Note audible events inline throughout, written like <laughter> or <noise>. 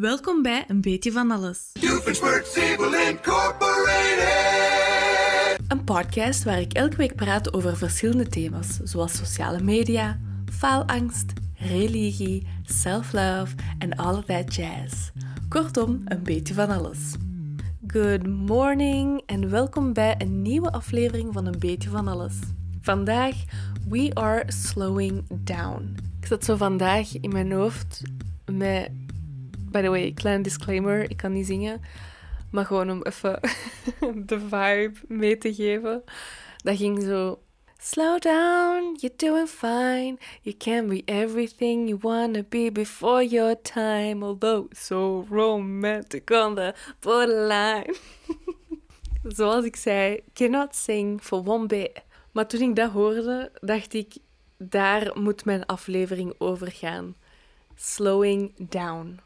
Welkom bij Een Beetje van Alles. Een podcast waar ik elke week praat over verschillende thema's, zoals sociale media, faalangst, religie, self-love en all that jazz. Kortom, een beetje van alles. Good morning en welkom bij een nieuwe aflevering van Een Beetje van Alles. Vandaag, we are slowing down. Ik zat zo vandaag in mijn hoofd met... By the way, klein disclaimer, ik kan niet zingen. Maar gewoon om even <laughs> de vibe mee te geven. Dat ging zo... Slow down, you're doing fine. You can be everything you wanna be before your time. Although so romantic on the borderline. <laughs> Zoals ik zei, cannot sing for one bit. Maar toen ik dat hoorde, dacht ik, daar moet mijn aflevering over gaan. Slowing down.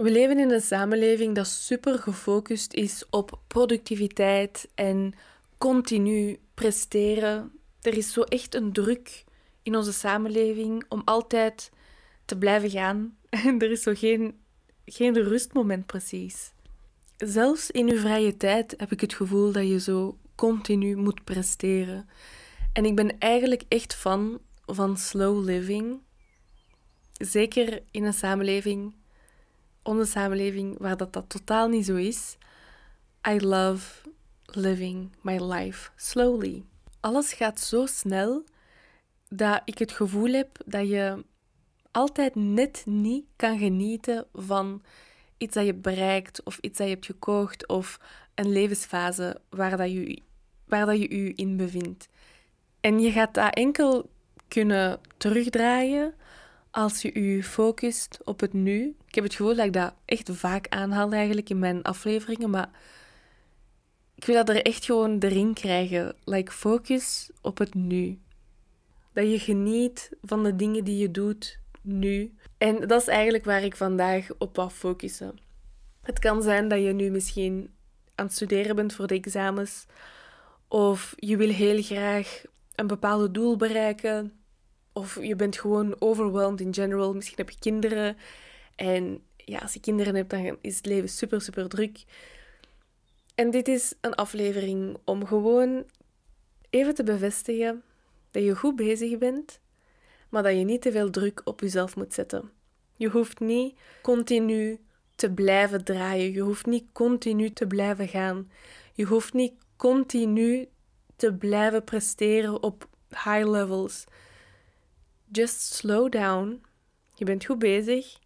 We leven in een samenleving dat super gefocust is op productiviteit en continu presteren. Er is zo echt een druk in onze samenleving om altijd te blijven gaan. <laughs> Er is zo geen, geen rustmoment precies. Zelfs in uw vrije tijd heb ik het gevoel dat je zo continu moet presteren. En ik ben eigenlijk echt fan van slow living. Zeker in een samenleving, onze samenleving, waar dat, dat totaal niet zo is. I love living my life slowly. Alles gaat zo snel dat ik het gevoel heb dat je altijd net niet kan genieten van iets dat je bereikt of iets dat je hebt gekocht of een levensfase waar dat je waar dat je je in bevindt. En je gaat dat enkel kunnen terugdraaien als je je focust op het nu. Ik heb het gevoel dat ik dat echt vaak aanhaal eigenlijk in mijn afleveringen, maar ik wil dat er echt gewoon erin krijgen. Like, focus op het nu. Dat je geniet van de dingen die je doet nu. En dat is eigenlijk waar ik vandaag op wil focussen. Het kan zijn dat je nu misschien aan het studeren bent voor de examens, of je wil heel graag een bepaald doel bereiken, of je bent gewoon overwhelmed in general. Misschien heb je kinderen en ja, als je kinderen hebt, dan is het leven super, super druk. En dit is een aflevering om gewoon even te bevestigen dat je goed bezig bent, maar dat je niet te veel druk op jezelf moet zetten. Je hoeft niet continu te blijven draaien. Je hoeft niet continu te blijven gaan. Je hoeft niet continu te blijven presteren op high levels. Just slow down. Je bent goed bezig.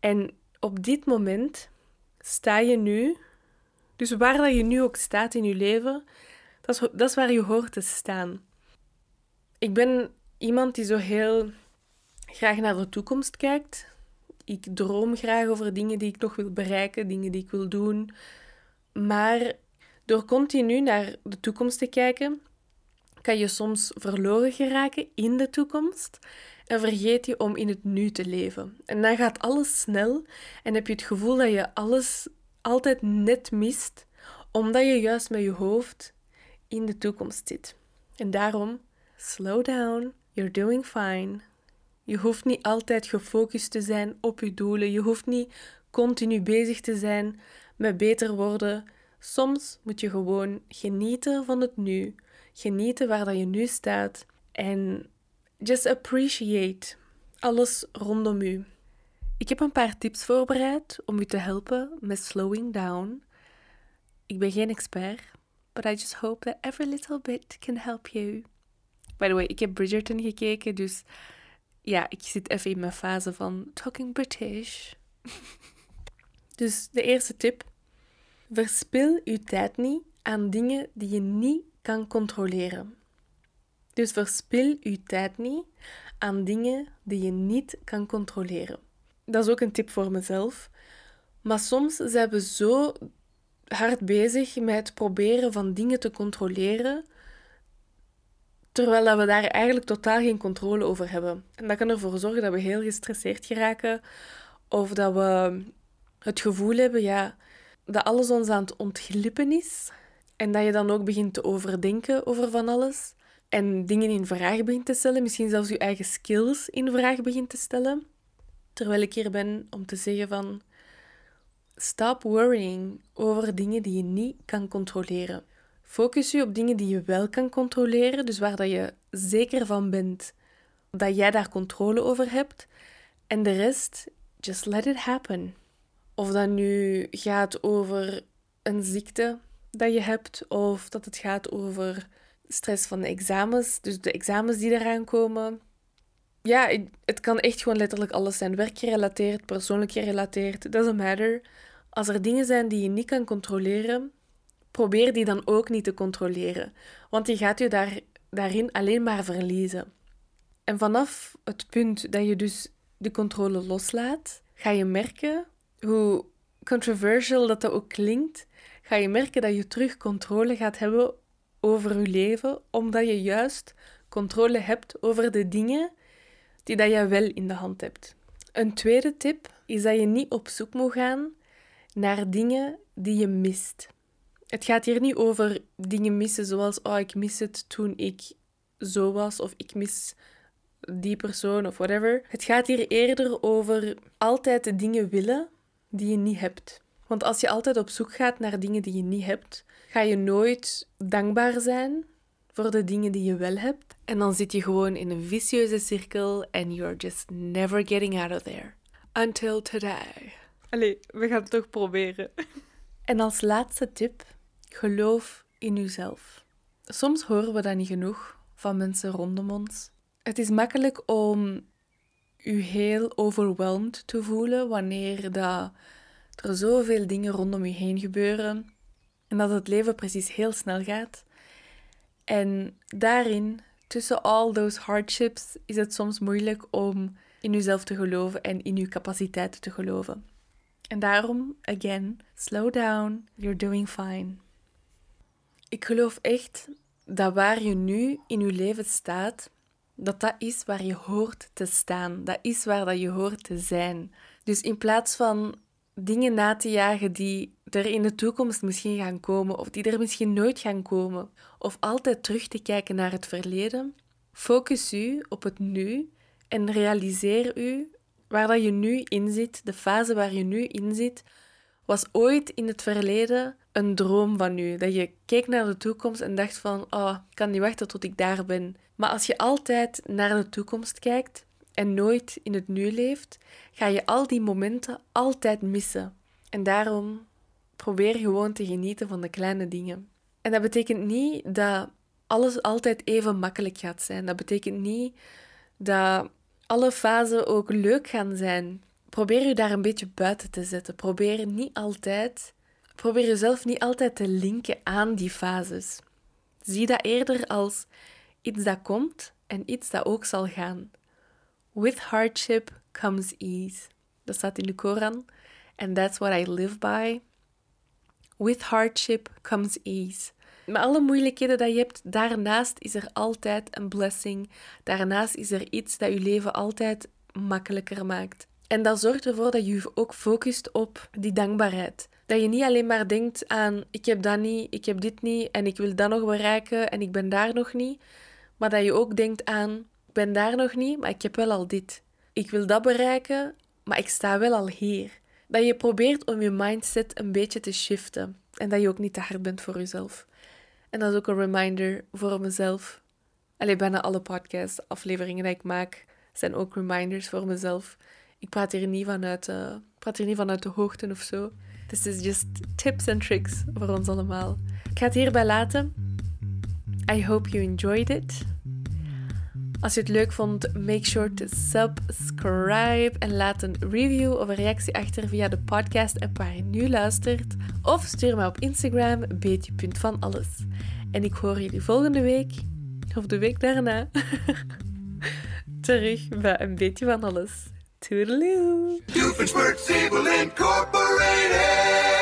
En op dit moment sta je nu dus waar dat je nu ook staat in je leven, dat is, dat is waar je hoort te staan. Ik ben iemand die zo heel graag naar de toekomst kijkt. Ik droom graag over dingen die ik nog wil bereiken, dingen die ik wil doen. Maar door continu naar de toekomst te kijken, kan je soms verloren geraken in de toekomst en vergeet je om in het nu te leven. En dan gaat alles snel en heb je het gevoel dat je alles altijd net mist, omdat je juist met je hoofd in de toekomst zit. En daarom, slow down, you're doing fine. Je hoeft niet altijd gefocust te zijn op je doelen. Je hoeft niet continu bezig te zijn met beter worden. Soms moet je gewoon genieten van het nu. Genieten waar dat je nu staat. En just appreciate alles rondom u. Ik heb een paar tips voorbereid om u te helpen met slowing down. Ik ben geen expert, but I just hope that every little bit can help you. By the way, ik heb Bridgerton gekeken, dus ja, ik zit even in mijn fase van talking British. <laughs> dus de eerste tip. Verspil uw tijd niet aan dingen die je niet kan controleren. Dus verspil uw tijd niet aan dingen die je niet kan controleren dat is ook een tip voor mezelf. Maar soms zijn we zo hard bezig met het proberen van dingen te controleren, terwijl we daar eigenlijk totaal geen controle over hebben. En dat kan ervoor zorgen dat we heel gestresseerd geraken, of dat we het gevoel hebben ja, dat alles ons aan het ontglippen is. En dat je dan ook begint te overdenken over van alles. En dingen in vraag begint te stellen, misschien zelfs je eigen skills in vraag begint te stellen. Terwijl ik hier ben om te zeggen van Stop worrying over dingen die je niet kan controleren. Focus je op dingen die je wel kan controleren, dus waar dat je zeker van bent dat jij daar controle over hebt. En de rest, just let it happen. Of dat nu gaat over een ziekte dat je hebt, of dat het gaat over stress van de examens, dus de examens die eraan komen. Ja, het kan echt gewoon letterlijk alles zijn. Werkgerelateerd, persoonlijk gerelateerd, doesn't matter. Als er dingen zijn die je niet kan controleren, probeer die dan ook niet te controleren. Want die gaat je daar, daarin alleen maar verliezen. En vanaf het punt dat je dus de controle loslaat, ga je merken hoe controversial dat dat ook klinkt, ga je merken dat je terug controle gaat hebben over je leven, omdat je juist controle hebt over de dingen die dat je wel in de hand hebt. Een tweede tip is dat je niet op zoek moet gaan naar dingen die je mist. Het gaat hier niet over dingen missen zoals oh, ik mis het toen ik zo was of ik mis die persoon of whatever. Het gaat hier eerder over altijd de dingen willen die je niet hebt. Want als je altijd op zoek gaat naar dingen die je niet hebt, ga je nooit dankbaar zijn voor de dingen die je wel hebt. En dan zit je gewoon in een vicieuze cirkel en you're just never getting out of there. Until today. Allee, we gaan het toch proberen. En als laatste tip, geloof in jezelf. Soms horen we dat niet genoeg van mensen rondom ons. Het is makkelijk om je heel overweldigd te voelen wanneer dat er zoveel dingen rondom je heen gebeuren en dat het leven precies heel snel gaat. En daarin, tussen all those hardships, is het soms moeilijk om in jezelf te geloven en in je capaciteiten te geloven. En daarom, again, slow down, you're doing fine. Ik geloof echt dat waar je nu in je leven staat, dat dat is waar je hoort te staan. Dat is waar dat je hoort te zijn. Dus in plaats van dingen na te jagen die er in de toekomst misschien gaan komen, of die er misschien nooit gaan komen, of altijd terug te kijken naar het verleden, focus u op het nu en realiseer u waar dat je nu in zit, de fase waar je nu in zit, was ooit in het verleden een droom van u. Dat je keek naar de toekomst en dacht van, oh, ik kan niet wachten tot ik daar ben. Maar als je altijd naar de toekomst kijkt en nooit in het nu leeft, ga je al die momenten altijd missen. En daarom probeer gewoon te genieten van de kleine dingen. En dat betekent niet dat alles altijd even makkelijk gaat zijn. Dat betekent niet dat alle fasen ook leuk gaan zijn. Probeer je daar een beetje buiten te zetten. Probeer niet altijd, probeer jezelf niet altijd te linken aan die fases. Zie dat eerder als iets dat komt en iets dat ook zal gaan. With hardship comes ease. Dat staat in de Koran. And that's what I live by. With hardship comes ease. Met alle moeilijkheden dat je hebt, daarnaast is er altijd een blessing. Daarnaast is er iets dat je leven altijd makkelijker maakt. En dat zorgt ervoor dat je ook focust op die dankbaarheid. Dat je niet alleen maar denkt aan ik heb dat niet, ik heb dit niet en ik wil dat nog bereiken en ik ben daar nog niet. Maar dat je ook denkt aan ben daar nog niet, maar ik heb wel al dit. Ik wil dat bereiken, maar ik sta wel al hier. Dat je probeert om je mindset een beetje te shiften. En dat je ook niet te hard bent voor jezelf. En dat is ook een reminder voor mezelf. Alleen bijna alle podcast-afleveringen die ik maak zijn ook reminders voor mezelf. Ik praat hier niet vanuit, uh, praat hier niet vanuit de hoogte of zo. This is just tips and tricks voor ons allemaal. Ik ga het hierbij laten. I hope you enjoyed it. Als je het leuk vond, make sure to subscribe en laat een review of een reactie achter via de podcast app waar je nu luistert. Of stuur mij op Instagram beetje.vanalles. En ik hoor jullie volgende week, of de week daarna, <laughs> terug bij een beetje van alles. Toodaloo! Doofenshmirtz Incorporated!